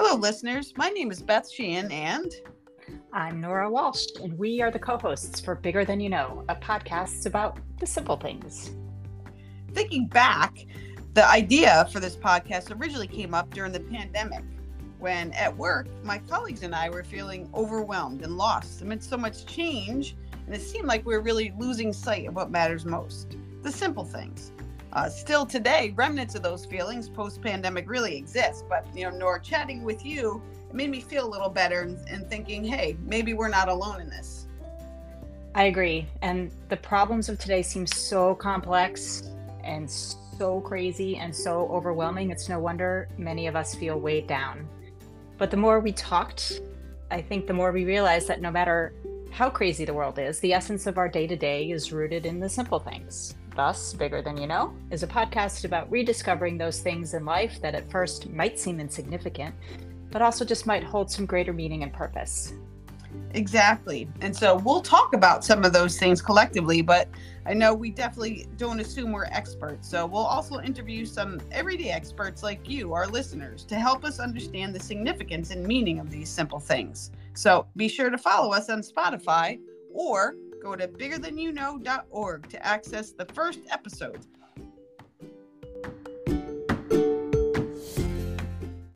Hello, listeners. My name is Beth Sheehan, and I'm Nora Walsh, and we are the co hosts for Bigger Than You Know, a podcast about the simple things. Thinking back, the idea for this podcast originally came up during the pandemic when at work, my colleagues and I were feeling overwhelmed and lost amidst so much change, and it seemed like we were really losing sight of what matters most the simple things. Uh, still today, remnants of those feelings post pandemic really exist. But, you know, Nor chatting with you, it made me feel a little better and, and thinking, hey, maybe we're not alone in this. I agree. And the problems of today seem so complex and so crazy and so overwhelming. It's no wonder many of us feel weighed down. But the more we talked, I think the more we realized that no matter how crazy the world is, the essence of our day to day is rooted in the simple things. Thus, Bigger Than You Know is a podcast about rediscovering those things in life that at first might seem insignificant, but also just might hold some greater meaning and purpose. Exactly. And so we'll talk about some of those things collectively, but I know we definitely don't assume we're experts. So we'll also interview some everyday experts like you, our listeners, to help us understand the significance and meaning of these simple things. So be sure to follow us on Spotify or go to biggerthanyouknow.org to access the first episodes